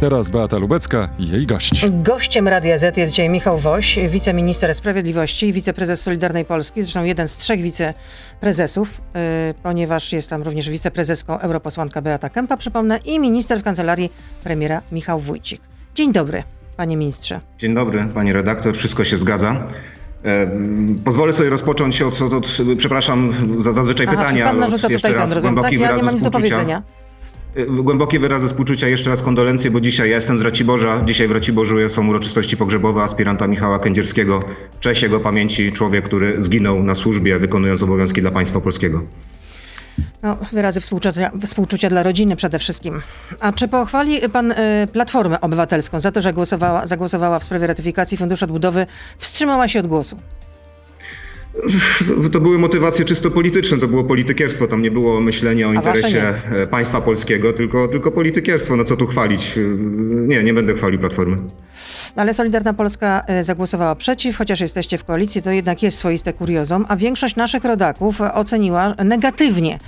Teraz Beata Lubecka i jej gość. Gościem Radia Z jest dzisiaj Michał Woś, wiceminister sprawiedliwości, wiceprezes Solidarnej Polski, zresztą jeden z trzech wiceprezesów, yy, ponieważ jest tam również wiceprezeską europosłanka Beata Kępa, przypomnę, i minister w kancelarii premiera Michał Wójcik. Dzień dobry, panie ministrze. Dzień dobry, pani redaktor, wszystko się zgadza. E, pozwolę sobie rozpocząć od, od, od przepraszam za zazwyczaj Aha, pytania, pan ale narzuca od, jeszcze tutaj raz rozum, głęboki tak? Ja wyraz nie mam nic do powiedzenia. E, Głębokie wyrazy współczucia, jeszcze raz kondolencje, bo dzisiaj ja jestem z Raciborza. Dzisiaj w Raciborzu są uroczystości pogrzebowe aspiranta Michała Kędzierskiego. Cześć jego pamięci, człowiek, który zginął na służbie, wykonując obowiązki dla państwa polskiego. No, wyrazy współczucia, współczucia dla rodziny przede wszystkim. A czy pochwali pan y, Platformę Obywatelską za to, że głosowała, zagłosowała w sprawie ratyfikacji Funduszu Odbudowy, wstrzymała się od głosu? To były motywacje czysto polityczne, to było politykierstwo, tam nie było myślenia o interesie e, państwa polskiego, tylko, tylko politykierstwo. No co tu chwalić? E, Nie, nie będę chwalił Platformy. No, ale Solidarna Polska y, zagłosowała przeciw, chociaż jesteście w koalicji, to jednak jest swoiste kuriozum, a większość naszych rodaków oceniła negatywnie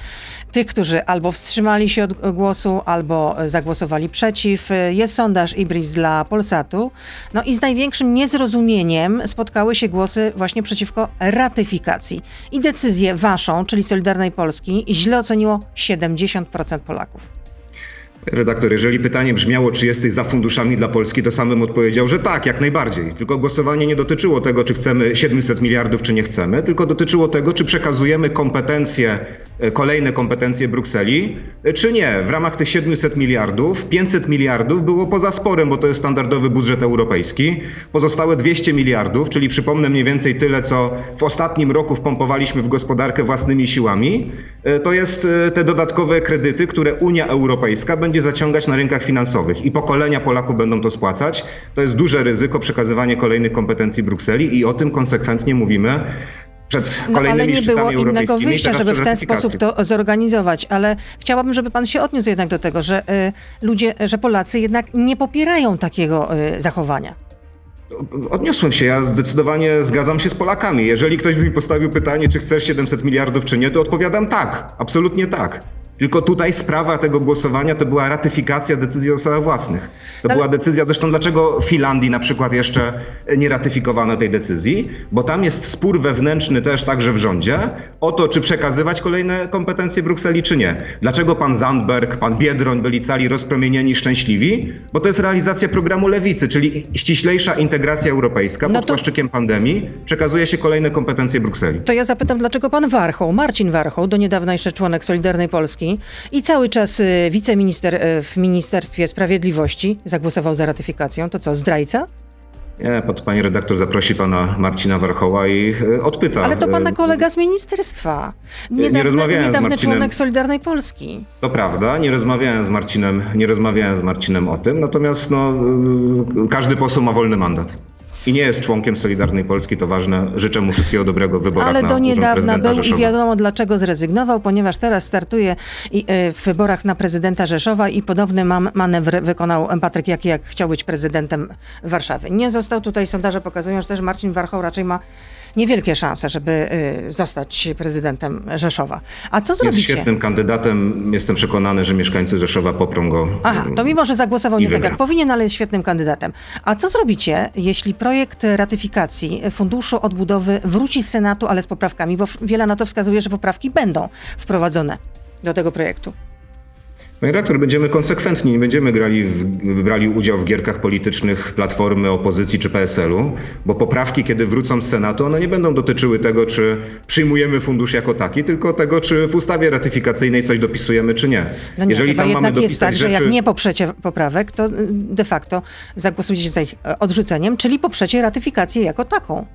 tych, którzy albo wstrzymali się od głosu, albo zagłosowali przeciw. Jest sondaż Ibris dla Polsatu. No i z największym niezrozumieniem spotkały się głosy właśnie przeciwko ratyfikacji. I decyzję waszą, czyli Solidarnej Polski, źle oceniło 70% Polaków. Redaktor, jeżeli pytanie brzmiało, czy jesteś za funduszami dla Polski, to sam bym odpowiedział, że tak, jak najbardziej. Tylko głosowanie nie dotyczyło tego, czy chcemy 700 miliardów, czy nie chcemy, tylko dotyczyło tego, czy przekazujemy kompetencje, kolejne kompetencje Brukseli, e, czy nie. W ramach tych 700 miliardów 500 miliardów było poza sporem, bo to jest standardowy budżet europejski. Pozostałe 200 miliardów, czyli przypomnę mniej więcej tyle, co w ostatnim roku wpompowaliśmy w gospodarkę własnymi siłami, e, to jest e, te dodatkowe kredyty, które Unia Europejska będzie zaciągać na rynkach finansowych i pokolenia Polaków będą to spłacać. To jest duże ryzyko przekazywanie kolejnych kompetencji Brukseli i o tym konsekwentnie mówimy przed No kolejnymi ale nie było innego wyjścia, żeby w ten sposób to zorganizować, ale chciałabym, żeby pan się odniósł jednak do tego, że y, ludzie, że Polacy jednak nie popierają takiego y, zachowania. Odniosłem się, ja zdecydowanie zgadzam się z Polakami. Jeżeli ktoś by mi postawił pytanie, czy chcesz 700 miliardów, czy nie, to odpowiadam tak, absolutnie tak. Tylko tutaj sprawa tego głosowania to była ratyfikacja decyzji o zasadach własnych. To Ale- była decyzja, zresztą dlaczego Finlandii na przykład jeszcze nie ratyfikowano tej decyzji, bo tam jest spór wewnętrzny też także w rządzie o to, czy przekazywać kolejne kompetencje Brukseli, czy nie. Dlaczego pan Zandberg, pan Biedroń byli cali rozpromienieni, szczęśliwi? Bo to jest realizacja programu Lewicy, czyli ściślejsza integracja europejska No pod to- płaszczykiem pandemii. Przekazuje się kolejne kompetencje Brukseli. To ja zapytam, dlaczego pan Warchoł, Marcin Warchoł, do niedawna jeszcze członek Solidarnej Polski i cały czas y, wiceminister y, w Ministerstwie Sprawiedliwości zagłosował za ratyfikacją. To co, zdrajca? Nie, pod pani redaktor zaprosi pana Marcina Warchoła i e, odpyta. Ale to pana kolega z ministerstwa. nie Niedawny, rozmawiałem z niedawny Marcinem. członek Solidarnej Polski. To prawda, nie rozmawiałem z Marcinem, nie rozmawiałem z Marcinem o tym, natomiast no, y, każdy poseł ma wolny mandat. I nie jest członkiem Solidarnej Polski, to ważne. Życzę mu wszystkiego dobrego w wyborach Ale do niedawna był i Rzeszowa. wiadomo dlaczego zrezygnował, ponieważ teraz startuje i, e, w wyborach na prezydenta Rzeszowa i podobny manewr wykonał Patryk Jaki, jak chciał być prezydentem Warszawy. Nie został tutaj, sondaże pokazują, że też Marcin Warchoł raczej ma niewielkie szanse, żeby e, zostać prezydentem Rzeszowa. A co Jest zrobicie? świetnym kandydatem. Jestem przekonany, że mieszkańcy Rzeszowa poprą go. Aha, to mimo, że zagłosował I nie tak jak powinien, ale jest świetnym kandydatem. A co zrobicie, jeśli projekt ratyfikacji Funduszu Odbudowy wróci z Senatu, ale z poprawkami? Bo wiele na to wskazuje, że poprawki będą wprowadzone do tego projektu. Panie redaktor, będziemy konsekwentni, nie będziemy grali w, brali udział w gierkach politycznych Platformy, opozycji czy PSL-u, bo poprawki, kiedy wrócą z Senatu, one nie będą dotyczyły tego, czy przyjmujemy fundusz jako taki, tylko tego, czy w ustawie ratyfikacyjnej coś dopisujemy, czy nie. No nie, Jeżeli tam mamy jednak jest dopisać tak, że rzeczy... jak nie poprzecie poprawek, to y, de facto zagłosujecie za ich e, odrzuceniem, czyli poprzecie ratyfikację jako taką.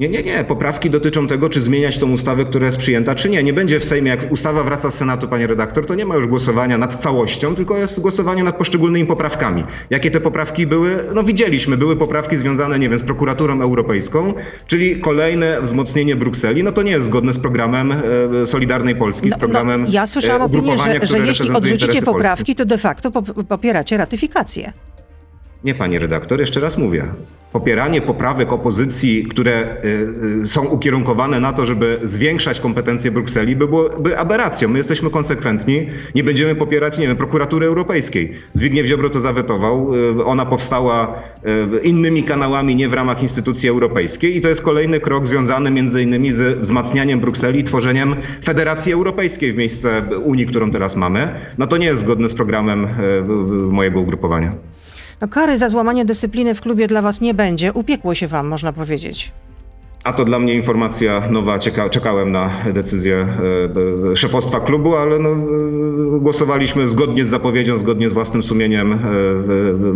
Nie, nie, nie. Poprawki dotyczą tego, czy zmieniać tą ustawę, która jest przyjęta, czy nie. Nie będzie w Sejmie, jak ustawa wraca z Senatu, panie redaktor, to nie ma już głosowania nad całością, tylko jest głosowanie nad poszczególnymi poprawkami. Jakie te poprawki były? No widzieliśmy. Były poprawki związane, nie wiem, z prokuraturą europejską, czyli kolejne wzmocnienie Brukseli. No to nie jest zgodne z programem e, Solidarnej Polski, z programem ja słyszałam e, opinię, że, że jeśli odrzucicie poprawki, to de facto pop- popieracie ratyfikację. Nie, pani redaktor, jeszcze raz mówię. Popieranie poprawek opozycji, które y, y, są ukierunkowane na to, żeby zwiększać kompetencje Brukseli, by byłoby aberracją. My jesteśmy konsekwentni, nie będziemy popierać, nie wiem, prokuratury europejskiej. Zbigniew Ziobro to zawetował, y, ona powstała y, innymi kanałami, nie w ramach instytucji europejskiej i to jest kolejny krok związany między innymi z wzmacnianiem Brukseli i tworzeniem Federacji Europejskiej w miejsce Unii, którą teraz mamy. No to nie jest zgodne z programem y, mojego ugrupowania. No, kary za złamanie dyscypliny w klubie dla was nie będzie. Upiekło się wam, można powiedzieć. A to dla mnie informacja nowa. Czeka, czekałem na decyzję e, szefostwa klubu, ale no, e, głosowaliśmy zgodnie z zapowiedzią, zgodnie z własnym sumieniem, e,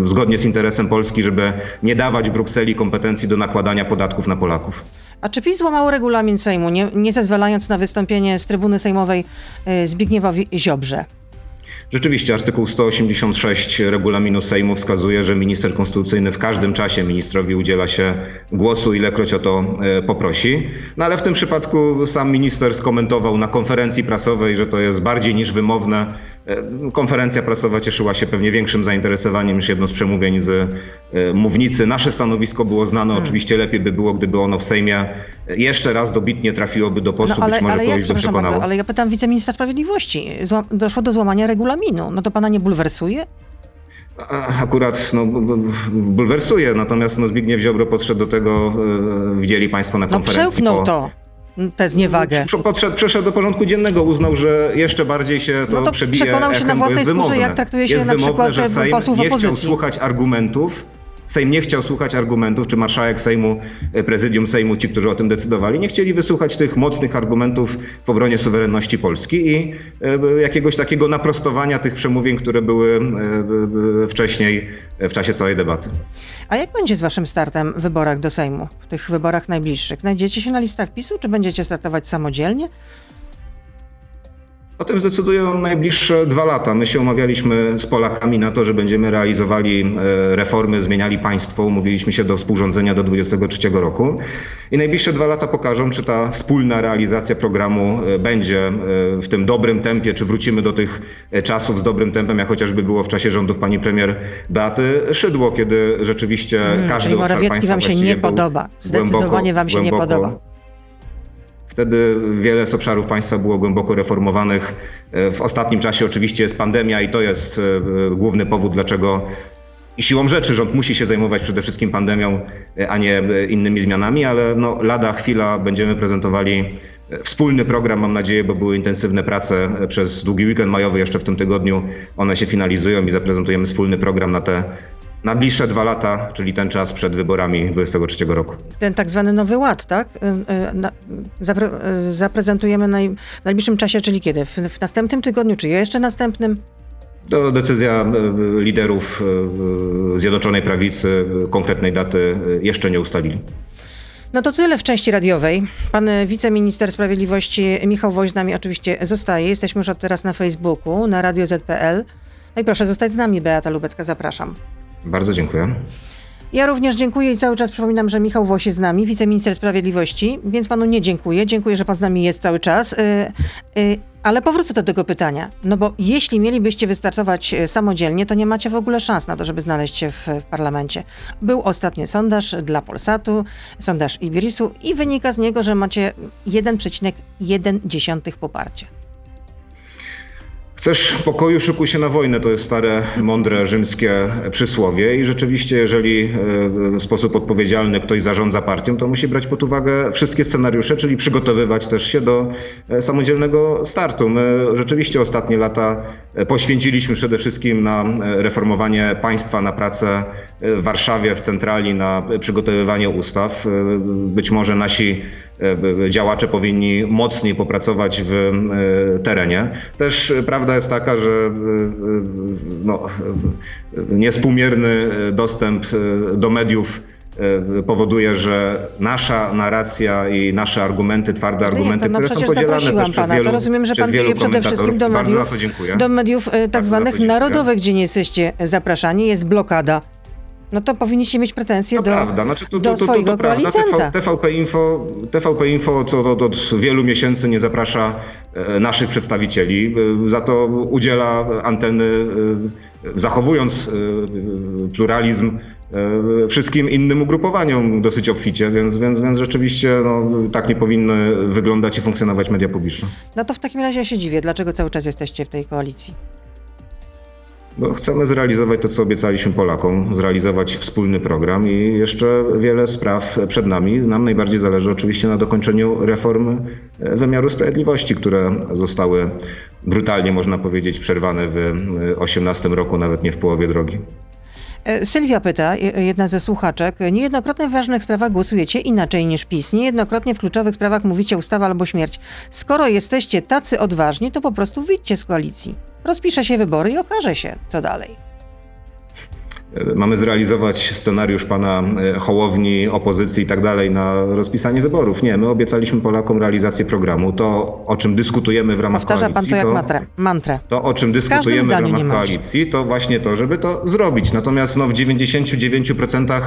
zgodnie z interesem Polski, żeby nie dawać Brukseli kompetencji do nakładania podatków na Polaków. A czy PiS złamało regulamin Sejmu, nie, nie zezwalając na wystąpienie z trybuny sejmowej Zbigniewowi Ziobrze? Rzeczywiście artykuł 186 regulaminu Sejmu wskazuje, że minister konstytucyjny w każdym czasie ministrowi udziela się głosu, ilekroć o to e, poprosi. No ale w tym przypadku sam minister skomentował na konferencji prasowej, że to jest bardziej niż wymowne. E, Konferencja prasowa cieszyła się pewnie większym zainteresowaniem niż jedno z przemówień z e, mównicy. Nasze stanowisko było znane. Oczywiście lepiej by było, gdyby ono w Sejmie jeszcze raz dobitnie trafiłoby do posłów, być może No, ale, kogoś jak, by przepraszam przekonało. bardzo, ale ja pytam wiceministra sprawiedliwości. Doszło do złamania regulaminu. No to pana nie bulwersuje? Akurat no, bulwersuje, natomiast no, Zbigniew Ziobro podszedł do tego, e, widzieli Państwo na No konferencji. przełknął po- to, tę zniewagę. Podszedł, przeszedł do porządku dziennego, uznał, że jeszcze bardziej się to, No to przebije przekonał się na własnej skórze, jak traktuje się jest na wymowne, przykład, że Sejm posłów nie chciał opozycji. słuchać argumentów. Sejm nie chciał słuchać argumentów, czy marszałek Sejmu, e, prezydium Sejmu, ci, którzy o tym decydowali, nie chcieli wysłuchać tych mocnych argumentów w obronie suwerenności Polski i e, jakiegoś takiego naprostowania tych przemówień, które były e, wcześniej w czasie całej debaty. A jak będzie z waszym startem w wyborach do Sejmu? W tych wyborach najbliższych? Znajdziecie się na listach PiSu, czy będziecie startować samodzielnie? O tym zdecydują najbliższe dwa lata. My się umawialiśmy z Polakami na to, że będziemy realizowali e, reformy, zmieniali państwo. Umówiliśmy się do współrządzenia do 2023 roku. I najbliższe dwa lata pokażą, czy ta wspólna realizacja programu e, będzie e, w tym dobrym tempie, czy wrócimy do tych czasów z dobrym tempem, jak chociażby było w czasie rządów pani premier Beaty Szydło, kiedy rzeczywiście każdy Mm, czyli obszar Morawiecki państwa wam się nie podoba. Zdecydowanie wam się nie podoba. Wtedy wiele z obszarów państwa było głęboko reformowanych. E, W ostatnim czasie oczywiście jest pandemia i to jest e, główny powód, dlaczego i siłą rzeczy rząd musi się zajmować przede wszystkim pandemią, e, a nie innymi zmianami, ale no, lada chwila będziemy prezentowali wspólny program, mam nadzieję, bo były intensywne prace przez długi weekend majowy, jeszcze w tym tygodniu one się finalizują i zaprezentujemy wspólny program na te najbliższe dwa lata, czyli ten czas przed wyborami 23 roku. Ten tak zwany nowy ład, tak? Y, y, na- Zapre, y, zaprezentujemy naj, w najbliższym czasie, czyli kiedy? W, w następnym tygodniu, czy jeszcze następnym? To decyzja liderów Zjednoczonej Prawicy, konkretnej daty jeszcze nie ustalili. No to tyle w części radiowej. Pan wiceminister sprawiedliwości Michał Woś z nami oczywiście zostaje. Jesteśmy już od teraz na Facebooku, na Radio ZPL. No i proszę zostać z nami, Beata Lubecka, zapraszam. Bardzo dziękuję. Ja również dziękuję i cały czas przypominam, że Michał Woś jest z nami, wiceminister sprawiedliwości, więc panu nie dziękuję. Dziękuję, że pan z nami jest cały czas. Y, y, ale powrócę do tego pytania. No bo jeśli mielibyście wystartować y, samodzielnie, to nie macie w ogóle szans na to, żeby znaleźć się w, w parlamencie. Był ostatni sondaż dla Polsatu, sondaż Ibirisu i wynika z niego, że macie 1,1 poparcia. Chcesz pokoju, szykuj się na wojnę. To jest stare, mądre rzymskie przysłowie i rzeczywiście, jeżeli e, w sposób odpowiedzialny ktoś zarządza partią, to musi brać pod uwagę wszystkie scenariusze, czyli przygotowywać też się do e, samodzielnego startu. My rzeczywiście ostatnie lata e, poświęciliśmy przede wszystkim na reformowanie państwa, na pracę w Warszawie, w centrali, na przygotowywanie ustaw. Być może nasi działacze powinni mocniej popracować w e, terenie. Też e, prawda jest taka, że e, e, no, e, niespółmierny dostęp e, do mediów e, powoduje, że nasza narracja i nasze argumenty, twarde argumenty, to? No które są podzielane też przez pana. wielu, to rozumiem, że pan bije przede wszystkim do mediów, do mediów e, tak Bardzo zwanych narodowych, gdzie nie jesteście zapraszani. Jest blokada. No to powinniście mieć pretensje To do, prawda, znaczy to, do to, to, swojego to, to. TV, TVP Info, TVP Info od, od, od wielu miesięcy nie zaprasza e, naszych przedstawicieli, e, za to udziela anteny, e, zachowując pluralizm wszystkim innym ugrupowaniom dosyć obficie, więc, więc, więc rzeczywiście no, tak nie powinny wyglądać i funkcjonować media publiczne. No to w takim razie ja się dziwię, dlaczego cały czas jesteście w tej koalicji. No, chcemy zrealizować to, co obiecaliśmy Polakom, zrealizować wspólny program i jeszcze wiele spraw przed nami. Nam najbardziej zależy oczywiście na dokończeniu reform e, wymiaru sprawiedliwości, które zostały brutalnie, można powiedzieć, przerwane w 2018 roku, nawet nie w połowie drogi. E, Sylwia pyta, je- jedna ze słuchaczek, niejednokrotnie w ważnych sprawach głosujecie inaczej niż PiS. Niejednokrotnie w kluczowych sprawach mówicie ustawa albo śmierć. Skoro jesteście tacy odważni, to po prostu wyjdźcie z koalicji. Rozpisze się wybory i okaże się, co dalej. Mamy zrealizować scenariusz pana e, Hołowni, opozycji i tak dalej na rozpisanie wyborów. Nie, my obiecaliśmy Polakom realizację programu. To, o czym dyskutujemy w ramach Powtarza pan koalicji, to jak to... mantrę. mantrę. To, o czym dyskutujemy w ramach koalicji, to właśnie to, żeby to zrobić. Natomiast no, w 99%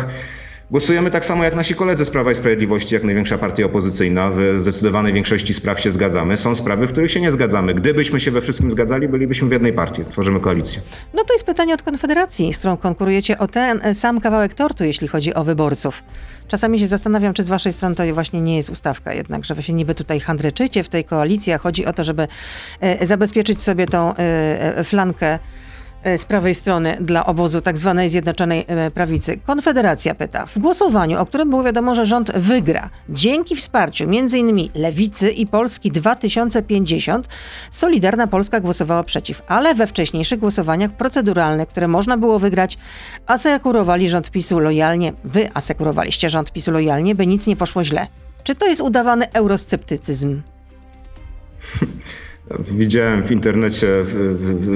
głosujemy tak samo jak nasi koledzy z Prawa i Sprawiedliwości, jak największa partia opozycyjna. W zdecydowanej większości spraw się zgadzamy. Są sprawy, w których się nie zgadzamy. Gdybyśmy się we wszystkim zgadzali, bylibyśmy w jednej partii. Tworzymy koalicję. No to jest pytanie od Konfederacji, z którą konkurujecie o ten sam kawałek tortu, jeśli chodzi o wyborców. Czasami się zastanawiam, czy z waszej strony to właśnie nie jest ustawka jednak, że wy się niby tutaj handryczycie w tej koalicji, a chodzi o to, żeby e, zabezpieczyć sobie tą e, e, flankę z prawej strony dla obozu tak zwanej Zjednoczonej e, Prawicy. Konfederacja pyta, w głosowaniu, o którym było wiadomo, że rząd wygra, dzięki wsparciu m.in. Lewicy i Polski 2050, Solidarna Polska głosowała przeciw, ale we wcześniejszych głosowaniach proceduralnych, które można było wygrać, asekurowali rząd PiSu lojalnie, wy asekurowaliście rząd PiSu lojalnie, by nic nie poszło źle. Czy to jest udawany eurosceptycyzm? Widziałem w internecie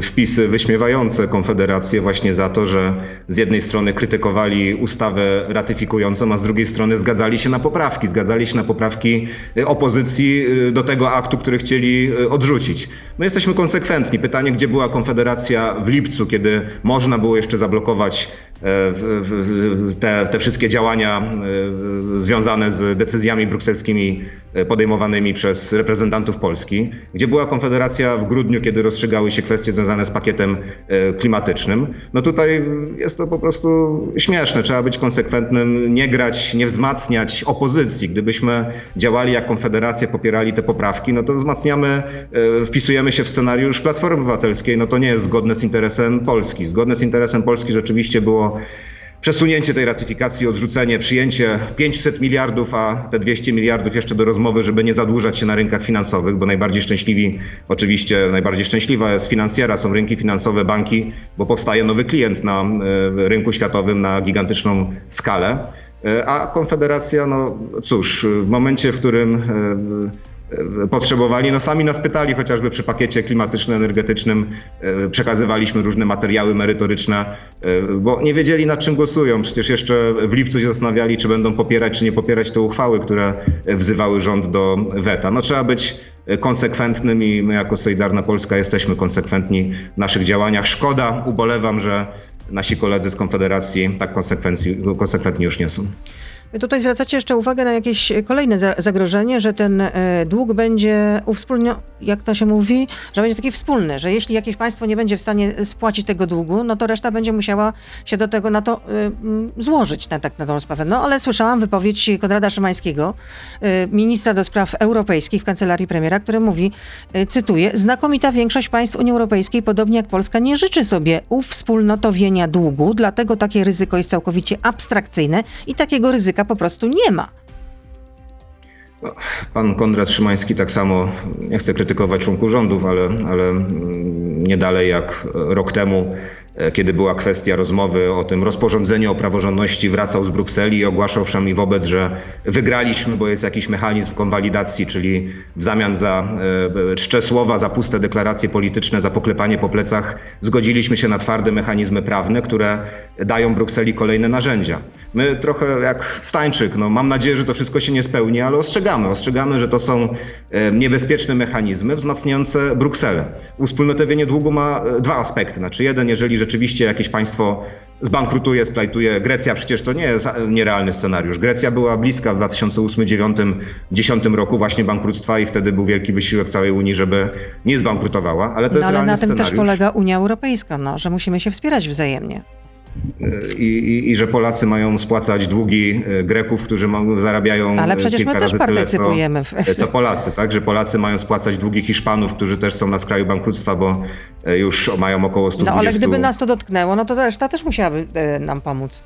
wpisy wyśmiewające Konfederację właśnie za to, że z jednej strony krytykowali ustawę ratyfikującą, a z drugiej strony zgadzali się na poprawki. Zgadzali się na poprawki y, opozycji y, do tego aktu, który chcieli y, odrzucić. My jesteśmy konsekwentni. Pytanie, gdzie była Konfederacja w lipcu, kiedy można było jeszcze zablokować w- te, te wszystkie działania e, związane z decyzjami brukselskimi e, podejmowanymi przez reprezentantów Polski, gdzie była Konfederacja w grudniu, kiedy rozstrzygały się kwestie związane z pakietem e, klimatycznym. No tutaj jest to po prostu śmieszne. Trzeba być konsekwentnym, nie grać, nie wzmacniać opozycji. Gdybyśmy działali jak Konfederacja, popierali te poprawki, no to wzmacniamy, e, wpisujemy się w scenariusz Platformy Obywatelskiej. No to nie jest zgodne z interesem Polski. Zgodne z interesem Polski rzeczywiście było przesunięcie tej ratyfikacji, odrzucenie, przyjęcie 500 miliardów, a te 200 miliardów jeszcze do rozmowy, żeby nie zadłużać się na rynkach finansowych, bo najbardziej szczęśliwi, oczywiście najbardziej szczęśliwa jest finansjera, są rynki finansowe, banki, bo powstaje nowy klient na e, rynku światowym na gigantyczną skalę. E, A Konfederacja, no cóż, w momencie, w którym e, potrzebowali, no sami nas pytali, chociażby przy pakiecie klimatyczno-energetycznym e, przekazywaliśmy różne materiały merytoryczne, e, bo nie wiedzieli nad czym głosują. Przecież jeszcze w lipcu się zastanawiali, czy będą popierać, czy nie popierać te uchwały, które e, wzywały rząd do weta. No trzeba być e, konsekwentnym i my jako Solidarna Polska jesteśmy konsekwentni w naszych działaniach. Szkoda, ubolewam, że nasi koledzy z Konfederacji tak konsekwentni już nie są. Tutaj zwracacie jeszcze uwagę na jakieś kolejne za- zagrożenie, że ten e, dług będzie uwspólniony, jak to się mówi, że będzie taki wspólny, że jeśli jakieś państwo nie będzie w stanie spłacić tego długu, no to reszta będzie musiała się do tego na to e, mm, złożyć, na, tak na tą sprawę. No ale słyszałam wypowiedź Konrada Szymańskiego, e, ministra do spraw europejskich w kancelarii premiera, który mówi, e, cytuję, znakomita większość państw Unii Europejskiej, podobnie jak Polska, nie życzy sobie uwspólnotowienia długu, dlatego takie ryzyko jest całkowicie abstrakcyjne i takiego ryzyka po prostu nie ma. Pan Konrad Szymański tak samo, nie chcę krytykować członków rządów, ale, ale mm, nie dalej jak rok temu, kiedy była kwestia rozmowy o tym rozporządzeniu o praworządności, wracał z Brukseli i ogłaszał wszem i wobec, że wygraliśmy, bo jest jakiś mechanizm konwalidacji, czyli w zamian za e, czcze słowa, za puste deklaracje polityczne, za poklepanie po plecach, zgodziliśmy się na twarde mechanizmy prawne, które dają Brukseli kolejne narzędzia. My trochę jak Stańczyk, no mam nadzieję, że to wszystko się nie spełni, ale ostrzegamy, ostrzegamy, że to są e, niebezpieczne mechanizmy wzmacniające Brukselę. Uwspólnotowienie długu ma e, dwa aspekty. Znaczy jeden, jeżeli rzeczywiście jakieś państwo zbankrutuje, splajtuje. Grecja przecież to nie jest nierealny scenariusz. Grecja była bliska w 2008, 2009, 2010 roku właśnie bankructwa i wtedy był wielki wysiłek całej Unii, żeby nie zbankrutowała, ale to No jest ale realny na tym scenariusz. też polega Unia Europejska, no, że musimy się wspierać wzajemnie. I, i, I że Polacy mają spłacać długi e, Greków, którzy zarabiają Ale e, przecież my kilka też razy tyle, co, e, co Polacy, tak? Że Polacy mają spłacać długi Hiszpanów, którzy też są na skraju bankructwa, bo już mają około 120 No ale gdyby nas to dotknęło, no to reszta też musiałaby nam pomóc.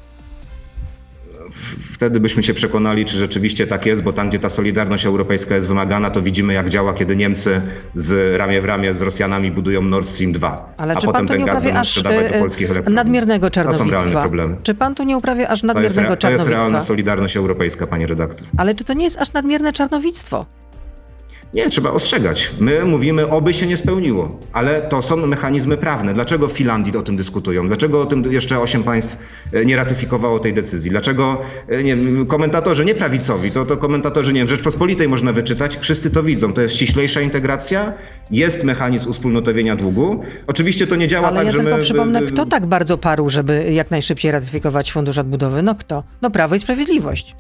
Wtedy byśmy się przekonali, czy rzeczywiście tak jest, bo tam, gdzie ta solidarność europejska jest wymagana, to widzimy, jak działa, kiedy Niemcy z ramię w ramię z Rosjanami budują Nord Stream 2. Ale a czy potem pan tu nie uprawia aż sprzedawać do polskich elektrowni. nadmiernego To są realne czarnowictwa? problemy. Czy pan tu nie uprawia aż To jest, nadmiernego rea- to jest realna czarnowictwa? solidarność europejska, panie redaktor. Ale czy to nie jest aż nadmierne czarnowictwo? Nie, trzeba ostrzegać. My mówimy, oby się nie spełniło, ale to są mechanizmy prawne. Dlaczego w Finlandii o tym dyskutują? Dlaczego o tym jeszcze osiem państw e, nie ratyfikowało tej decyzji? Dlaczego e, nie, komentatorzy, nie prawicowi, to, to komentatorzy, nie wiem, Rzeczpospolitej można wyczytać, wszyscy to widzą. To jest ściślejsza integracja, jest mechanizm uwspólnotowienia długu. Oczywiście to nie działa Ale tak, ja że tylko my... przypomnę, kto tak bardzo parł, żeby jak najszybciej ratyfikować Fundusz Odbudowy? No kto? No Prawo i Sprawiedliwość.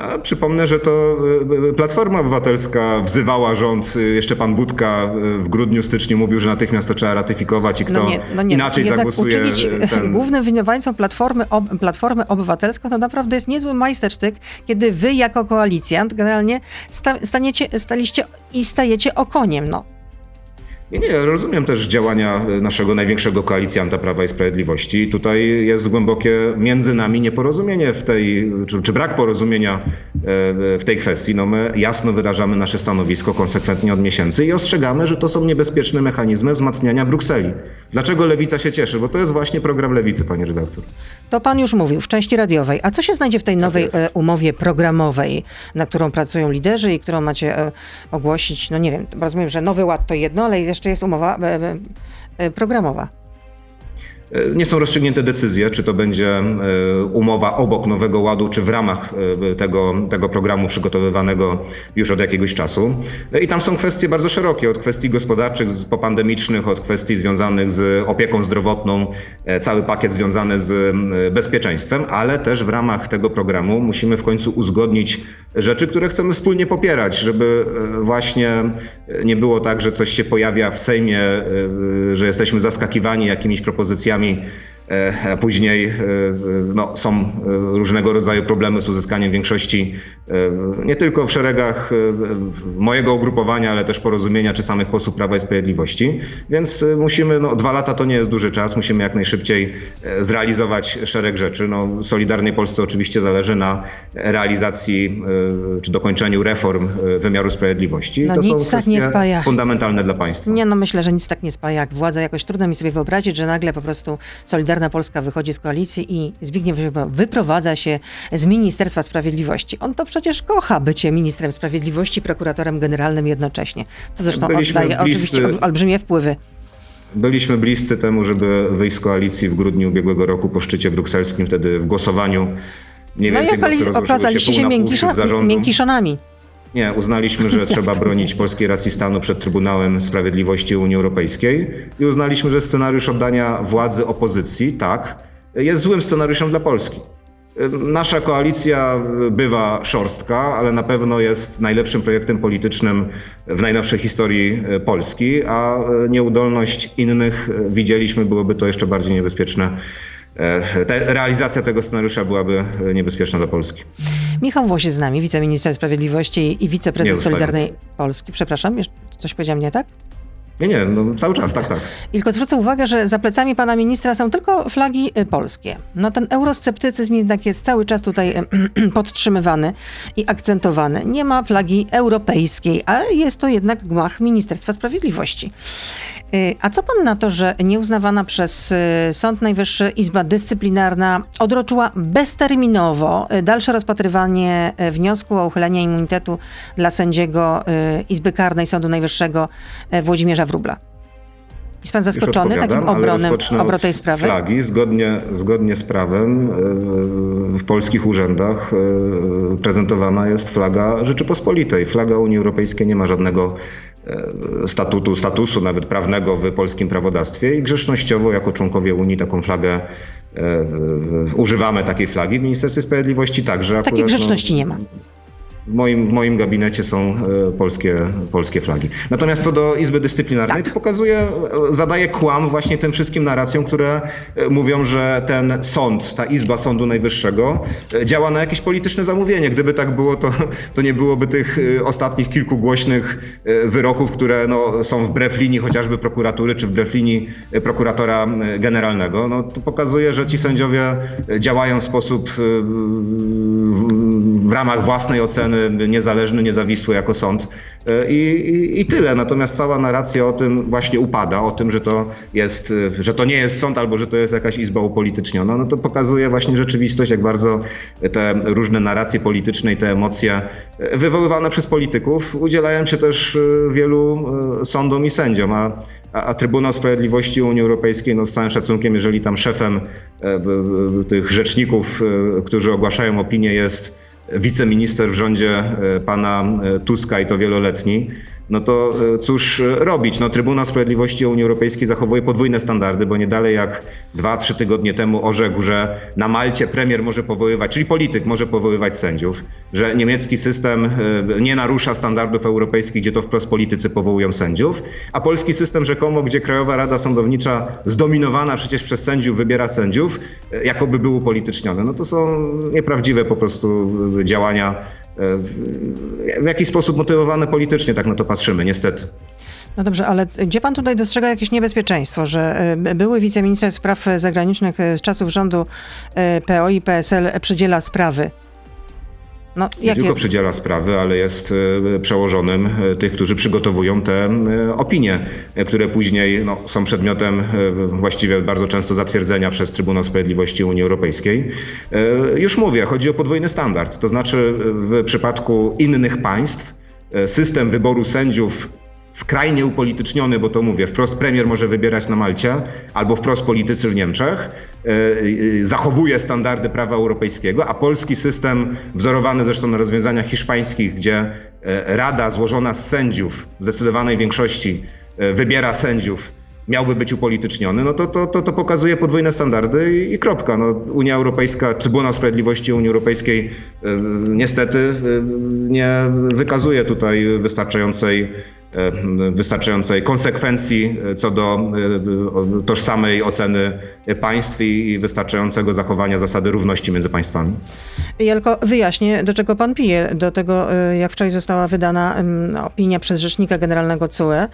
A przypomnę, że to y, y, Platforma Obywatelska wzywała rząd, y, jeszcze pan Budka w grudniu, styczniu mówił, że natychmiast to trzeba ratyfikować i kto No nie, no nie. inaczej Jednak zagłosuje. uczynić ten... głównym winowajcą Platformy, ob, Platformę Obywatelską to naprawdę jest niezły majstersztyk, kiedy wy jako koalicjant generalnie sta, staniecie, staliście i stajecie okoniem, no. Nie, nie, rozumiem też działania y, naszego największego koalicjanta Prawa i Sprawiedliwości. Tutaj jest głębokie między nami nieporozumienie w tej, czy, czy brak porozumienia e, w tej kwestii. No my jasno wyrażamy nasze stanowisko konsekwentnie od miesięcy i ostrzegamy, że to są niebezpieczne mechanizmy wzmacniania Brukseli. Dlaczego Lewica się cieszy? Bo to jest właśnie program Lewicy, panie redaktor. To pan już mówił w części radiowej. A co się znajdzie w tej nowej jest. e, umowie programowej, na którą pracują liderzy i którą macie e, ogłosić? No nie wiem, rozumiem, że Nowy Ład to jedno, ale jeszcze jest umowa e, e, e, programowa. E, Nie są rozstrzygnięte decyzje, czy to będzie e, umowa obok Nowego Ładu, czy w ramach e, tego, tego programu przygotowywanego już od jakiegoś czasu. I tam są kwestie bardzo szerokie, od kwestii gospodarczych, popandemicznych, od kwestii związanych z opieką zdrowotną, cały pakiet związany z bezpieczeństwem, ale też w ramach tego programu musimy w końcu uzgodnić rzeczy, które chcemy wspólnie popierać, żeby właśnie nie było tak, że coś się pojawia w Sejmie, że jesteśmy zaskakiwani jakimiś propozycjami, e, a później e, no, są e, różnego rodzaju problemy z uzyskaniem większości e, nie tylko w szeregach e, mojego ugrupowania, ale też porozumienia czy samych posłów Prawa i Sprawiedliwości. Więc e, musimy, no dwa lata to nie jest duży czas, musimy jak najszybciej e, zrealizować szereg rzeczy. No, Solidarnej Polsce oczywiście zależy na realizacji e, czy dokończeniu reform e, wymiaru sprawiedliwości. No to nic są tak nie spaja. fundamentalne dla państwa. Nie, no myślę, że nic tak nie spaja jak władza. Jakoś trudno mi sobie wyobrazić, że nagle po prostu Solidarna Polska wychodzi z koalicji i Zbigniew Ziobro wyprowadza się z Ministerstwa Sprawiedliwości. On to przecież kocha bycie ministrem sprawiedliwości, prokuratorem generalnym jednocześnie. To zresztą Byliśmy oddaje bliscy- oczywiście ol- olbrzymie wpływy. Byliśmy bliscy temu, żeby wyjść z koalicji w grudniu ubiegłego roku po szczycie brukselskim, wtedy w głosowaniu. Mniej No i okazaliście się zarządu. miękkiszonami. Nie, uznaliśmy, że trzeba bronić polskiej racji stanu przed Trybunałem Sprawiedliwości Unii Europejskiej i uznaliśmy, że scenariusz oddania władzy opozycji, tak, jest złym scenariuszem dla Polski. Nasza koalicja bywa szorstka, ale na pewno jest najlepszym projektem politycznym w najnowszej historii Polski, a nieudolność innych widzieliśmy, byłoby to jeszcze bardziej niebezpieczne. E, realizacja tego scenariusza byłaby niebezpieczna dla Polski. Michał Włoś jest z nami, wiceminister sprawiedliwości i wiceprezes Solidarnej Polski. Przepraszam, jeszcze coś powiedziałam nie tak? Nie, nie, no, cały czas, tak, tak. I tylko zwrócę uwagę, że za plecami pana ministra są tylko flagi y, polskie. No ten eurosceptycyzm jednak jest cały czas tutaj podtrzymywany i akcentowany. Nie ma flagi europejskiej, ale jest to jednak gmach Ministerstwa Sprawiedliwości. Y, A co pan na to, że nieuznawana przez y, Sąd Najwyższy Izba Dyscyplinarna odroczyła bezterminowo y, dalsze rozpatrywanie wniosku o uchylenie immunitetu dla sędziego Izby Karnej Sądu Najwyższego Włodzimierza Wróbla? Jest pan zaskoczony takim obronem, obrotem tej sprawy? Flagi, zgodnie, zgodnie z prawem w polskich urzędach prezentowana jest flaga Rzeczypospolitej. Flaga Unii Europejskiej nie ma żadnego statutu, statusu nawet prawnego w polskim prawodawstwie i grzecznościowo jako członkowie Unii taką flagę e, używamy takiej flagi. W Ministerstwie Sprawiedliwości także. Takiej akurat, no, grzeczności nie ma. W moim, w moim gabinecie są e, polskie, polskie flagi. Natomiast co do Izby Dyscyplinarnej, Tak. to pokazuje, e, zadaje kłam właśnie tym wszystkim narracjom, które e, mówią, że ten sąd, ta Izba Sądu Najwyższego działa na jakieś polityczne zamówienie. Gdyby tak było, to, to nie byłoby tych ostatnich kilku głośnych wyroków, które no, są wbrew linii chociażby prokuratury, czy wbrew linii prokuratora generalnego. No, to pokazuje, że ci sędziowie działają w sposób ramach własnej oceny niezależny, niezawisły jako sąd. E, I, i, i tyle. Natomiast cała narracja o tym właśnie upada, o tym, że to jest, że to nie jest sąd albo że to jest jakaś izba upolityczniona, no to pokazuje właśnie rzeczywistość, jak bardzo te różne narracje polityczne i te emocje e, wywoływane przez polityków udzielają się też e, wielu sądom i sędziom, a, a, a Trybunał Sprawiedliwości Unii Europejskiej, no z całym szacunkiem, jeżeli tam szefem tych rzeczników, którzy ogłaszają opinię jest wiceminister w rządzie e, pana e, Tuska i to wieloletni, no to e, cóż e, robić? No, Trybunał Sprawiedliwości Unii Europejskiej zachowuje podwójne standardy, bo nie dalej jak dwa, trzy tygodnie temu orzekł, że na Malcie premier może powoływać, czyli polityk może powoływać sędziów, że niemiecki system e, nie narusza standardów europejskich, gdzie to wprost politycy powołują sędziów, a polski system rzekomo, gdzie Krajowa Rada Sądownicza zdominowana przecież przez sędziów wybiera sędziów, jakoby był upolityczniony. No to są nieprawdziwe po prostu działania w, jakiś sposób motywowane politycznie, tak na to patrzymy, niestety. No dobrze, ale gdzie pan tutaj dostrzega jakieś niebezpieczeństwo, że e, były wiceminister spraw zagranicznych e, z czasów rządu e, PO i PSL przydziela sprawy? No, Nie jakie... tylko przydziela sprawy, ale jest e, przełożonym e, tych, którzy przygotowują te e, opinie, które później no, są przedmiotem właściwie bardzo często zatwierdzenia przez Trybunał Sprawiedliwości Unii Europejskiej. Już mówię, chodzi o podwójny standard. To znaczy w przypadku innych państw system wyboru sędziów skrajnie upolityczniony, bo to mówię, wprost premier może wybierać na Malcie, albo wprost politycy w Niemczech, e, e, zachowuje standardy prawa europejskiego, a polski system, wzorowany zresztą na rozwiązaniach hiszpańskich, gdzie e, Rada złożona z sędziów w zdecydowanej większości wybiera sędziów, miałby być upolityczniony, no to, to, to, to pokazuje podwójne standardy i, i kropka. No, Unia Europejska, Trybunał Sprawiedliwości Unii Europejskiej niestety nie wykazuje tutaj wystarczającej wystarczającej konsekwencji e, co do e, tożsamej oceny państw i wystarczającego zachowania zasady równości między państwami. Jelko, wyjaśnię, do czego pan pije. Do tego, jak wczoraj została wydana opinia przez Rzecznika Generalnego CUE,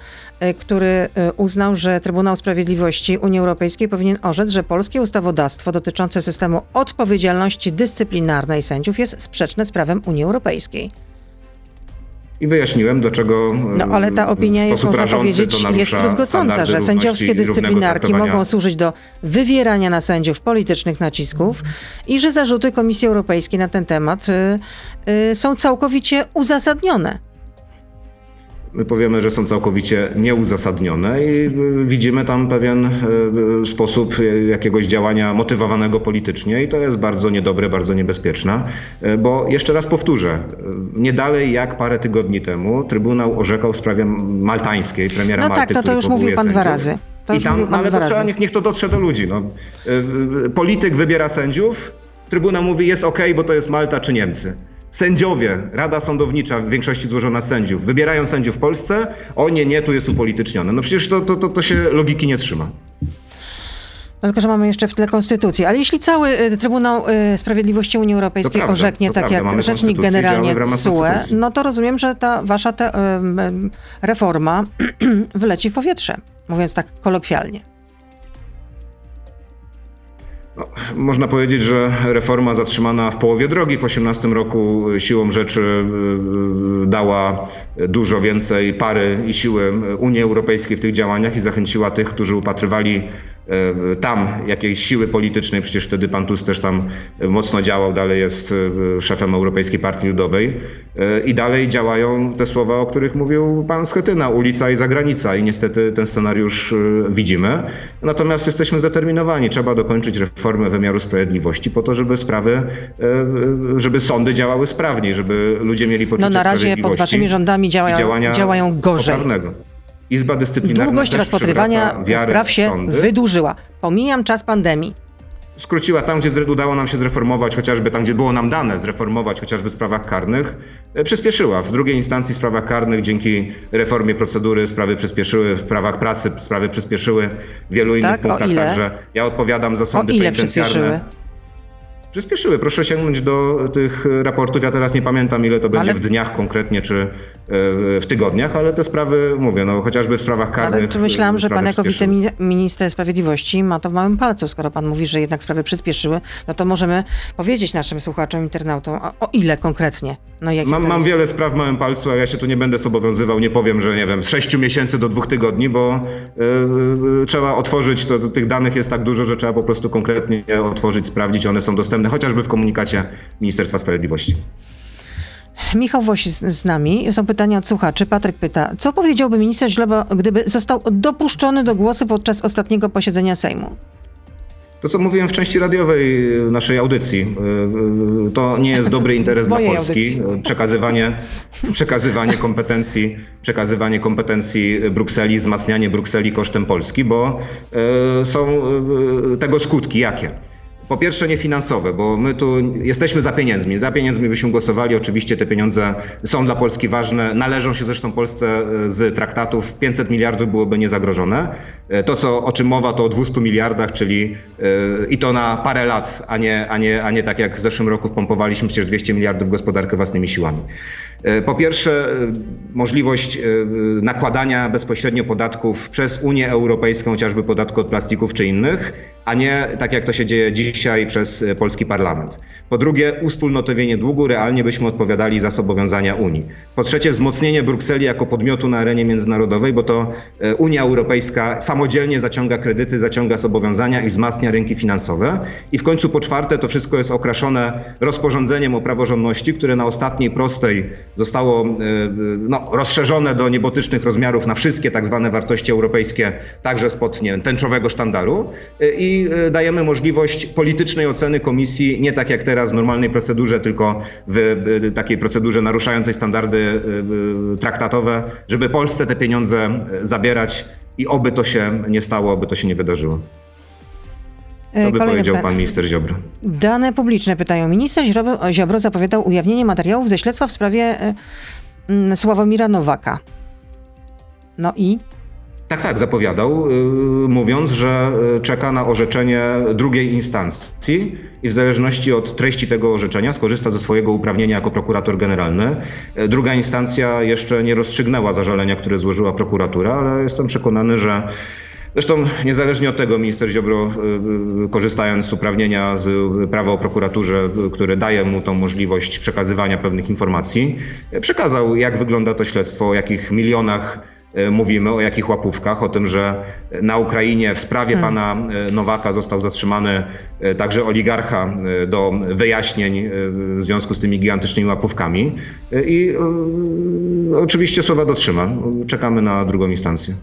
który uznał, że Trybunał Sprawiedliwości Unii Europejskiej powinien orzec, że polskie ustawodawstwo dotyczące systemu odpowiedzialności dyscyplinarnej sędziów jest sprzeczne z prawem Unii Europejskiej. I wyjaśniłem, do czego No ale ta opinia jest, można powiedzieć, jest druzgocąca, że sędziowskie dyscyplinarki mogą służyć do wywierania na sędziów politycznych nacisków i że zarzuty Komisji Europejskiej na ten temat y, y, są całkowicie uzasadnione. My powiemy, że są całkowicie nieuzasadnione i y, widzimy tam pewien y, sposób y, jakiegoś działania motywowanego politycznie i to jest bardzo niedobre, bardzo niebezpieczne, bo jeszcze raz powtórzę, nie dalej jak parę tygodni temu Trybunał orzekał w sprawie maltańskiej, premiera No Malty, tak, no to już mówił pan dwa razy. To I tam, no ale to trzeba, niech, niech to dotrze do ludzi. No. Polityk wybiera sędziów, Trybunał mówi jest ok, bo to jest Malta czy Niemcy. Sędziowie, Rada Sądownicza, w większości złożona z sędziów, wybierają sędziów w Polsce, o nie, nie, tu jest upolitycznione. No przecież to, to, to, to się logiki nie trzyma. No Tylko, że mamy jeszcze w tle konstytucję. Ale jeśli cały y, Trybunał y, Sprawiedliwości Unii Europejskiej prawda, orzeknie tak prawda, jak mamy rzecznik generalnie konstytucji. no to rozumiem, że ta wasza te, reforma wyleci w powietrze, mówiąc tak kolokwialnie. No, można powiedzieć, że reforma zatrzymana w połowie drogi w 2018 roku siłą rzeczy y, y, dała dużo więcej pary i siły Unii Europejskiej w tych działaniach i zachęciła tych, którzy upatrywali tam jakiejś siły politycznej, przecież wtedy pan Tusk też tam mocno działał, dalej jest e, szefem Europejskiej Partii Ludowej e, i dalej działają te słowa, o których mówił pan Schetyna, ulica i zagranica i niestety ten scenariusz widzimy. Natomiast jesteśmy zdeterminowani, trzeba dokończyć reformę wymiaru sprawiedliwości po to, żeby sprawy, żeby sądy działały sprawniej, żeby ludzie mieli poczucie No na razie pod waszymi rządami działają, działają gorzej. Poprawnego. Izba Dyscyplinarna Długość rozpatrywania spraw się sądy. wydłużyła. Pomijam czas pandemii. Skróciła tam, gdzie udało nam się zreformować, chociażby tam, gdzie było nam dane zreformować, chociażby w sprawach karnych, e, przyspieszyła. W drugiej instancji w sprawach karnych dzięki reformie procedury sprawy przyspieszyły, w prawach pracy sprawy przyspieszyły, w wielu innych Tak, o punktach także. Ja odpowiadam za sądy penitencjarne. Przyspieszyły? Proszę sięgnąć do tych raportów. Ja teraz nie pamiętam, ile to będzie Ale- w dniach konkretnie, czy e, w tygodniach, ale te sprawy, mówię, no chociażby w sprawach karnych. Ale tu myślałam, że pan jako wiceminister sprawiedliwości ma to w małym palcu. Skoro pan mówi, że jednak sprawy przyspieszyły, no to możemy powiedzieć naszym słuchaczom, internautom, o, ile konkretnie. No jakie Mam, mam wiele spraw w małym palcu, ale ja się tu nie będę zobowiązywał, nie powiem, że nie wiem, z sześciu miesięcy do dwóch tygodni, bo yy, trzeba otworzyć, to, to tych danych jest tak dużo, że trzeba po prostu konkretnie otworzyć, sprawdzić, one są dostępne chociażby w komunikacie Ministerstwa Sprawiedliwości. Michał Woś z, nami. Są pytania od słuchaczy. Patryk pyta, co powiedziałby minister Źleba, gdyby został dopuszczony do głosu podczas ostatniego posiedzenia Sejmu? To, co mówiłem w części radiowej naszej audycji, yy, to nie jest dobry interes dla Polski. audycji. Przekazywanie, przekazywanie kompetencji, przekazywanie kompetencji Brukseli, wzmacnianie Brukseli kosztem Polski, bo są tego skutki jakie? Po pierwsze niefinansowe, bo my tu jesteśmy za pieniędzmi. Za pieniędzmi byśmy głosowali. Oczywiście te pieniądze są dla Polski ważne. Należą się zresztą Polsce e, z traktatów. 500 miliardów byłoby niezagrożone. E, To, co, o czym mowa, to o 200 miliardach, czyli e, i to na parę lat, a nie, a, nie, a nie tak jak w zeszłym roku wpompowaliśmy przecież 200 miliardów w gospodarkę własnymi siłami. Po pierwsze, możliwość nakładania bezpośrednio podatków przez Unię Europejską, chociażby podatku od plastików czy innych, a nie tak jak to się dzieje dzisiaj przez e, polski parlament. Po drugie, uwspólnotowienie długu, realnie byśmy odpowiadali za zobowiązania Unii. Po trzecie, wzmocnienie Brukseli jako podmiotu na arenie międzynarodowej, bo to e, Unia Europejska samodzielnie zaciąga kredyty, zaciąga zobowiązania i wzmacnia rynki finansowe. I w końcu po czwarte, to wszystko jest okraszone rozporządzeniem o praworządności, które na ostatniej prostej zostało e, no, rozszerzone do niebotycznych rozmiarów na wszystkie tak zwane wartości europejskie, także spod nie tęczowego sztandaru. I e, dajemy możliwość politycznej oceny komisji, nie tak jak teraz w normalnej procedurze, tylko w, takiej procedurze naruszającej standardy e, e, traktatowe, żeby Polsce te pieniądze e, zabierać i oby to się nie stało, oby to się nie wydarzyło. E, To by kolejne powiedział pan minister Ziobro. Dane publiczne pytają. Minister Ziobro, zapowiadał ujawnienie materiałów ze śledztwa w sprawie e, mm, Sławomira Nowaka. No i Tak, tak, zapowiadał, yy, mówiąc, że yy, czeka na orzeczenie drugiej instancji i w zależności od treści tego orzeczenia skorzysta ze swojego uprawnienia jako prokurator generalny. Yy, Druga instancja jeszcze nie rozstrzygnęła zażalenia, które złożyła prokuratura, ale jestem przekonany, że Zresztą niezależnie od tego minister Ziobro, korzystając z uprawnienia z prawa o prokuraturze, które daje mu tą możliwość przekazywania pewnych informacji, przekazał jak wygląda to śledztwo, o jakich milionach mówimy, o jakich łapówkach, o tym, że na Ukrainie w sprawie pana e, Nowaka został zatrzymany e, także oligarcha e, do wyjaśnień e, w związku z tymi gigantycznymi łapówkami. E, I e, oczywiście słowa dotrzyma. Czekamy na drugą instancję.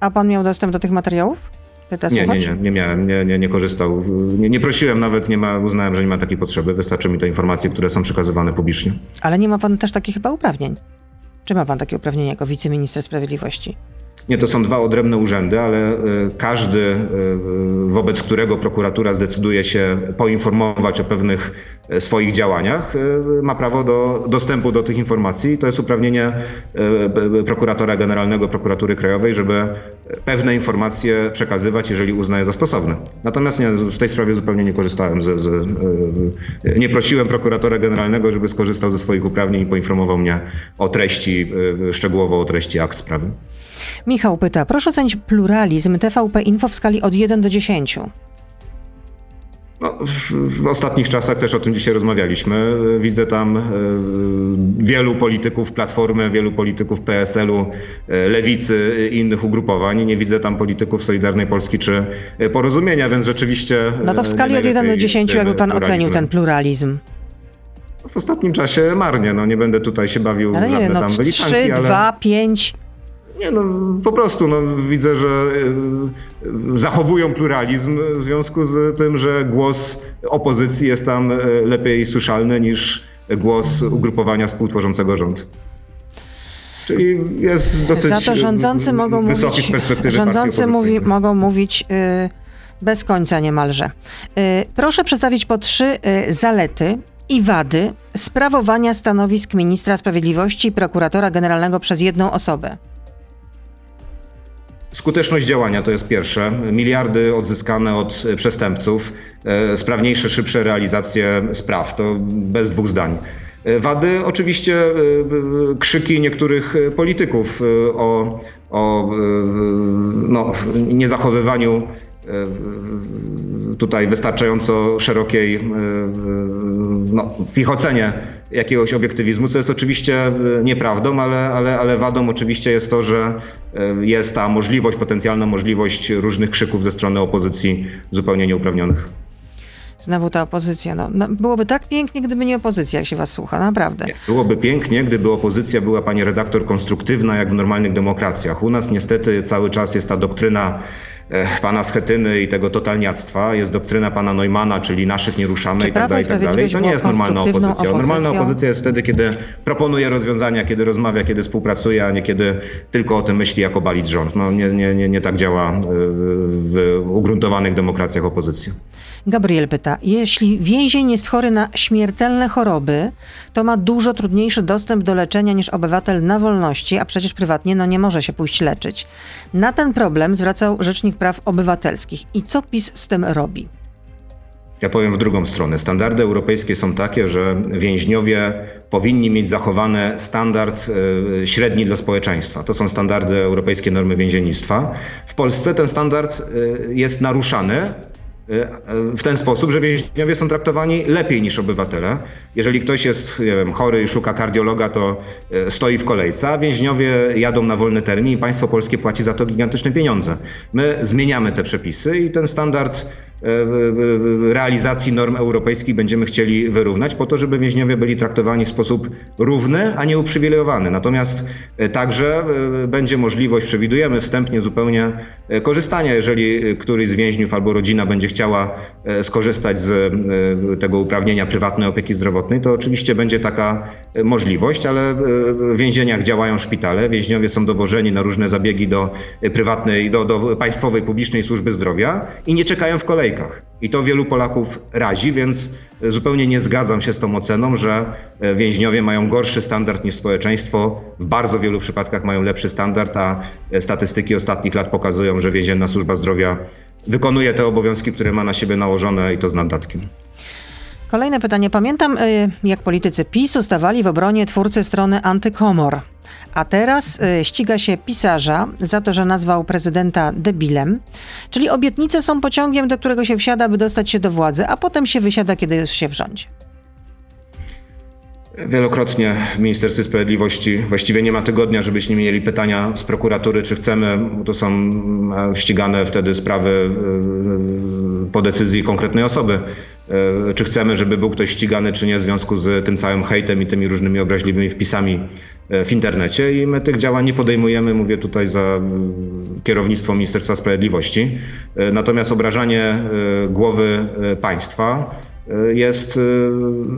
a pan miał dostęp do tych materiałów? Pyta Nie, nie, nie, nie miałem, nie, nie, nie korzystał. Nie, nie prosiłem nawet, nie ma, uznałem, że nie ma takiej potrzeby. Wystarczy mi te informacje, które są przekazywane publicznie. Ale nie ma pan też takich chyba uprawnień. Czy ma pan takie uprawnienia jako wiceminister sprawiedliwości? Nie, to są dwa odrębne urzędy, ale e, każdy, e, wobec którego prokuratura zdecyduje się poinformować o pewnych e, swoich działaniach, ma prawo do dostępu do tych informacji. To jest uprawnienie prokuratora generalnego prokuratury krajowej, żeby pewne informacje przekazywać, jeżeli uznaje za stosowne. Natomiast nie, w tej sprawie zupełnie nie korzystałem ze, ze, nie prosiłem prokuratora generalnego, żeby skorzystał ze swoich uprawnień i poinformował mnie o treści, szczegółowo o treści akt sprawy. Michał pyta, proszę ocenić pluralizm TVP Info w skali od 1 do 10. No, w, w, ostatnich czasach też o tym dzisiaj rozmawialiśmy. Widzę tam e, wielu polityków Platformy, wielu polityków PSL-u, e, Lewicy i innych ugrupowań. Nie widzę tam polityków Solidarnej Polski czy Porozumienia, więc rzeczywiście... No to w skali od 1 do 10 jakby pan ocenił ten pluralizm? W ostatnim czasie marnie. No, nie będę tutaj się bawił ale w żadne nie, no, tam wyliczanki, 3, ale... 2, 5... Nie, no po prostu no, widzę, że y, zachowują pluralizm w związku z tym, że głos opozycji jest tam y, lepiej słyszalny niż głos ugrupowania współtworzącego rząd. Czyli jest dosyć Za to rządzący mogą mówić, rządzący mówi, mogą mówić y, bez końca niemalże. Y, proszę przedstawić po trzy y, zalety i wady sprawowania stanowisk ministra sprawiedliwości i prokuratora generalnego przez jedną osobę. Skuteczność działania to jest pierwsze. Miliardy odzyskane od przestępców, e, sprawniejsze, szybsze realizacje spraw. To bez dwóch zdań. E, wady oczywiście e, krzyki niektórych polityków o, o no, niezachowywaniu tutaj wystarczająco szerokiej no, w ich ocenie jakiegoś obiektywizmu, co jest oczywiście nieprawdą, ale, ale, ale wadą oczywiście jest to, że jest ta możliwość, potencjalna możliwość różnych krzyków ze strony opozycji zupełnie nieuprawnionych. Znowu ta opozycja. No, no, byłoby tak pięknie, gdyby nie opozycja, jak się was słucha, naprawdę. Nie, byłoby pięknie, gdyby opozycja była, pani redaktor, konstruktywna, jak w normalnych demokracjach. U nas niestety cały czas jest ta doktryna pana Schetyny i tego totalniactwa. Jest doktryna pana Neumana, czyli naszych nie ruszamy Czy i tak dalej, i tak dalej. To nie jest normalna opozycja. opozycją? Normalna opozycja jest wtedy, kiedy proponuje rozwiązania, kiedy rozmawia, kiedy współpracuje, a nie kiedy tylko o tym myśli, jak obalić rząd. No, nie, nie, nie, nie tak działa w ugruntowanych demokracjach opozycja. Gabriel pyta, jeśli więzień jest chory na śmiertelne choroby, to ma dużo trudniejszy dostęp do leczenia niż obywatel na wolności, a przecież prywatnie no nie może się pójść leczyć. Na ten problem zwracał Rzecznik Praw Obywatelskich. I co PiS z tym robi? Ja powiem w drugą stronę. Standardy europejskie są takie, że więźniowie powinni mieć zachowany standard e, średni dla społeczeństwa. To są standardy europejskie normy więziennictwa. W Polsce ten standard e, jest naruszany w ten sposób, że więźniowie są traktowani lepiej niż obywatele. Jeżeli ktoś jest wiem, chory i szuka kardiologa, to e, stoi w kolejce, a więźniowie jadą na wolny termin i państwo polskie płaci za to gigantyczne pieniądze. My zmieniamy te przepisy i ten standard realizacji norm europejskich będziemy chcieli wyrównać, po to, żeby więźniowie byli traktowani w sposób równy, a nie uprzywilejowany. Natomiast e, także e, będzie możliwość, przewidujemy wstępnie zupełnie korzystania, jeżeli któryś z więźniów albo rodzina będzie chciała skorzystać z tego uprawnienia prywatnej opieki zdrowotnej, to oczywiście będzie taka możliwość, ale w więzieniach działają szpitale, więźniowie są dowożeni na różne zabiegi do prywatnej, do, do państwowej, publicznej służby zdrowia i nie czekają w kolejce kolejkach. I to wielu Polaków razi, więc zupełnie nie zgadzam się z tą oceną, że e, więźniowie mają gorszy standard niż społeczeństwo. W bardzo wielu przypadkach mają lepszy standard, a e, statystyki ostatnich lat pokazują, że więzienna służba zdrowia wykonuje te obowiązki, które ma na siebie nałożone i to z naddatkiem. Kolejne pytanie. Pamiętam, jak politycy PiSu stawali w obronie twórcy strony antykomor. A teraz y, ściga się pisarza za to, że nazwał prezydenta debilem. Czyli obietnice są pociągiem, do którego się wsiada, by dostać się do władzy, a potem się wysiada, kiedy już się w rządzie. Wielokrotnie w Ministerstwie Sprawiedliwości właściwie nie ma tygodnia, żebyśmy mieli pytania z prokuratury, czy chcemy, to są e, ścigane wtedy sprawy e, po decyzji konkretnej osoby, e, czy chcemy, żeby był ktoś ścigany, czy nie w związku z tym całym hejtem i tymi różnymi obraźliwymi wpisami w internecie i my tych działań nie podejmujemy, mówię tutaj za kierownictwo Ministerstwa Sprawiedliwości. Natomiast obrażanie głowy państwa, jest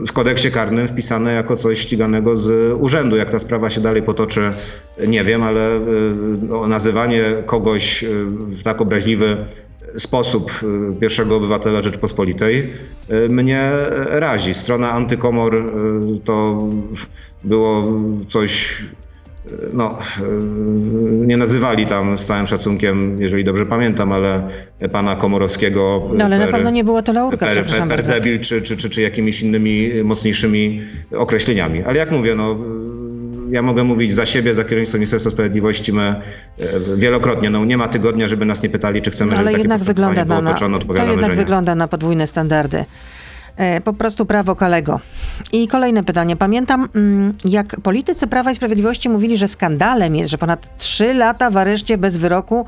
w kodeksie karnym wpisane jako coś ściganego z urzędu. Jak ta sprawa się dalej potoczy, nie wiem, ale nazywanie kogoś w tak obraźliwy sposób pierwszego obywatela Rzeczpospolitej mnie razi. Strona antykomor to było coś no, nie nazywali tam z całym szacunkiem, jeżeli dobrze pamiętam, ale pana Komorowskiego. No ale per, na pewno nie była to laurka, per, per, per debil, czy, czy, czy, czy jakimiś innymi mocniejszymi określeniami. Ale jak mówię, no, ja mogę mówić za siebie, za kierownictwo Ministerstwa Sprawiedliwości. My e, wielokrotnie, no nie ma tygodnia, żeby nas nie pytali, czy chcemy, Ale żeby takie jednak wygląda na, było na, toczone. to jednak wygląda na podwójne standardy. E, Po prostu prawo kalego. I kolejne pytanie. Pamiętam, mm, jak politycy Prawa i Sprawiedliwości mówili, że skandalem jest, że ponad trzy lata w areszcie bez wyroku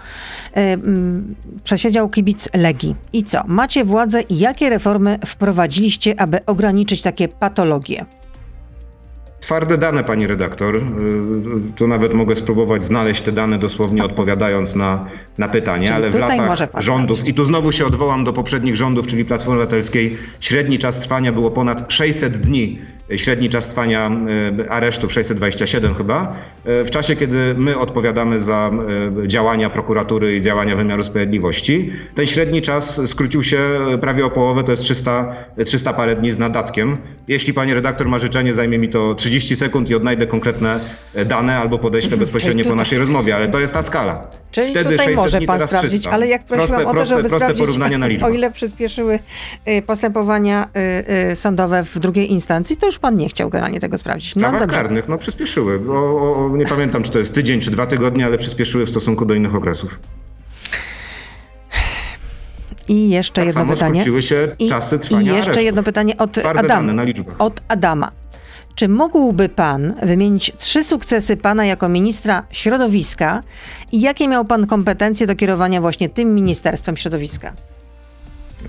e, mm, przesiedział kibic Legii. I co? Macie władzę i jakie reformy wprowadziliście, aby ograniczyć takie patologie? Twarde dane, pani redaktor. Y, Tu nawet mogę spróbować znaleźć te dane dosłownie odpowiadając na, na pytanie, Czyli ale w latach rządów, i tu znowu się odwołam do poprzednich rządów, czyli Platformy Obywatelskiej, średni czas trwania było ponad 600 dni. Średni czas trwania y, aresztów 627 chyba. Y, W czasie, kiedy my odpowiadamy za działania prokuratury i działania wymiaru sprawiedliwości, ten średni czas skrócił się prawie o połowę, to jest 300, 300 parę dni z nadatkiem. Jeśli pani redaktor ma życzenie, zajmie mi to 30 sekund i odnajdę konkretne e, dane albo podeślę bezpośrednio po naszej rozmowie, ale to jest ta skala. Czyli Wtedy tutaj 600 może dni, pan sprawdzić, 300. ale jak prosiłam proste, o to, proste, żeby proste sprawdzić, porównanie na o ile przyspieszyły y, postępowania y, y, sądowe w drugiej instancji, to już pan nie chciał generalnie tego sprawdzić. No prawach karnych no, przyspieszyły. O, o, nie pamiętam, czy to jest tydzień, czy dwa tygodnie, ale przyspieszyły w stosunku do innych okresów. I jeszcze Tak jedno pytanie. się I, czasy I trwania jeszcze aresztów. jedno pytanie od Twarde Adama. Od Adama. Czy mógłby pan wymienić trzy sukcesy pana jako ministra środowiska i jakie miał pan kompetencje do kierowania właśnie tym Ministerstwem Środowiska?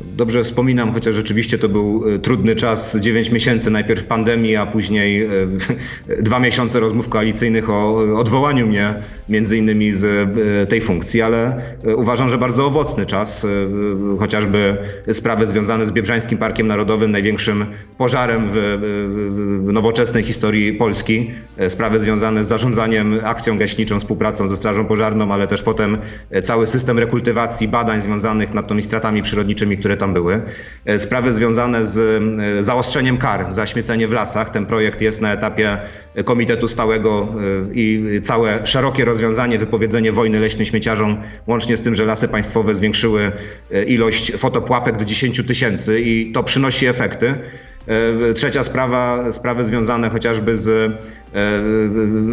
Dobrze wspominam, chociaż rzeczywiście to był e, trudny czas, 9 miesięcy, najpierw pandemii, a później e, dwa miesiące rozmów koalicyjnych o e, odwołaniu mnie między innymi z tej funkcji, ale uważam, że bardzo owocny czas, chociażby sprawy związane z Biebrzańskim Parkiem Narodowym, największym pożarem w, nowoczesnej historii Polski, sprawy związane z zarządzaniem akcją gaśniczą, współpracą ze Strażą Pożarną, ale też potem cały system rekultywacji, badań związanych nad tymi stratami przyrodniczymi, które tam były. E, Sprawy związane z e, zaostrzeniem kar za śmiecenie w lasach. Ten projekt jest na etapie Komitetu Stałego e, i całe szerokie rozwiązanie, wypowiedzenie wojny leśnym śmieciarzom, łącznie z tym, że lasy państwowe zwiększyły ilość fotopłapek do 10 tysięcy i to przynosi efekty. Trzecia sprawa, sprawy związane chociażby z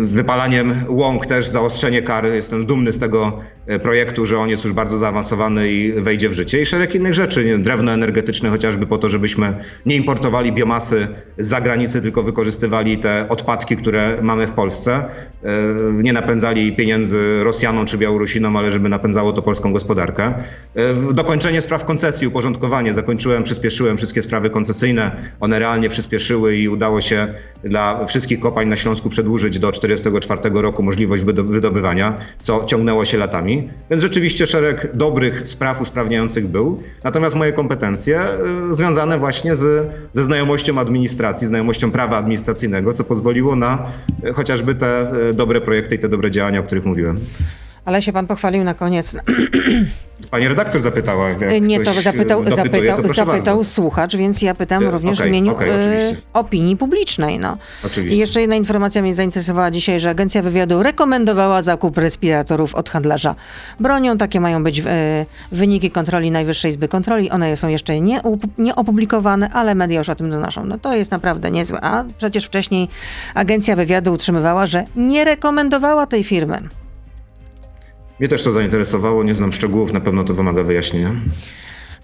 wypalaniem łąk, też zaostrzenie kar. Jestem dumny z tego e, projektu, że on jest już bardzo zaawansowany i wejdzie w życie. I szereg innych rzeczy, drewno energetyczne chociażby po to, żebyśmy nie importowali biomasy z zagranicy, tylko wykorzystywali te odpadki, które mamy w Polsce. E, Nie napędzali pieniędzy Rosjanom czy Białorusinom, ale żeby napędzało to polską gospodarkę. E, Dokończenie spraw koncesji, uporządkowanie. Zakończyłem, przyspieszyłem wszystkie sprawy koncesyjne. One realnie przyspieszyły i udało się dla wszystkich kopalń na Śląsku przedłużyć do 1944 roku możliwość wydo- wydobywania, co ciągnęło się latami. Więc rzeczywiście szereg dobrych spraw usprawniających był. Natomiast moje kompetencje y, związane właśnie z, ze znajomością administracji, znajomością prawa administracyjnego, co pozwoliło na y, chociażby te y, dobre projekty i te dobre działania, o których mówiłem. Ale się pan pochwalił na koniec. Pani redaktor zapytała, jak Nie, to y, zapytał, dopytuje, zapytał, to zapytał bardzo. słuchacz, więc ja pytam E, również w okej, imieniu e, oczywiście. opinii publicznej. No. Oczywiście. I jeszcze jedna informacja mnie zainteresowała dzisiaj, że Agencja Wywiadu rekomendowała zakup respiratorów od handlarza bronią. Takie mają być e, wyniki kontroli Najwyższej Izby Kontroli. One są jeszcze nie opublikowane, ale media już o tym donoszą. No to jest naprawdę niezłe. A przecież wcześniej Agencja Wywiadu utrzymywała, że nie rekomendowała tej firmy. Mnie też to zainteresowało, nie znam szczegółów, na pewno to wymaga wyjaśnienia.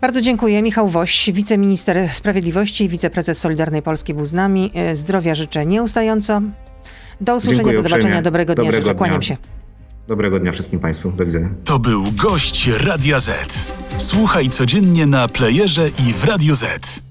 Bardzo dziękuję. Michał Woś, wiceminister sprawiedliwości i wiceprezes Solidarnej Polski był z nami. E, Zdrowia życzę nieustająco. Do usłyszenia, Dziękuję do zobaczenia. uprzejmie. Dobrego dnia Dobrego życzę. Kłaniam dnia. się. Dobrego dnia wszystkim Państwu. Do widzenia. To był gość Radia Z. Słuchaj codziennie na playerze i w Radio Z.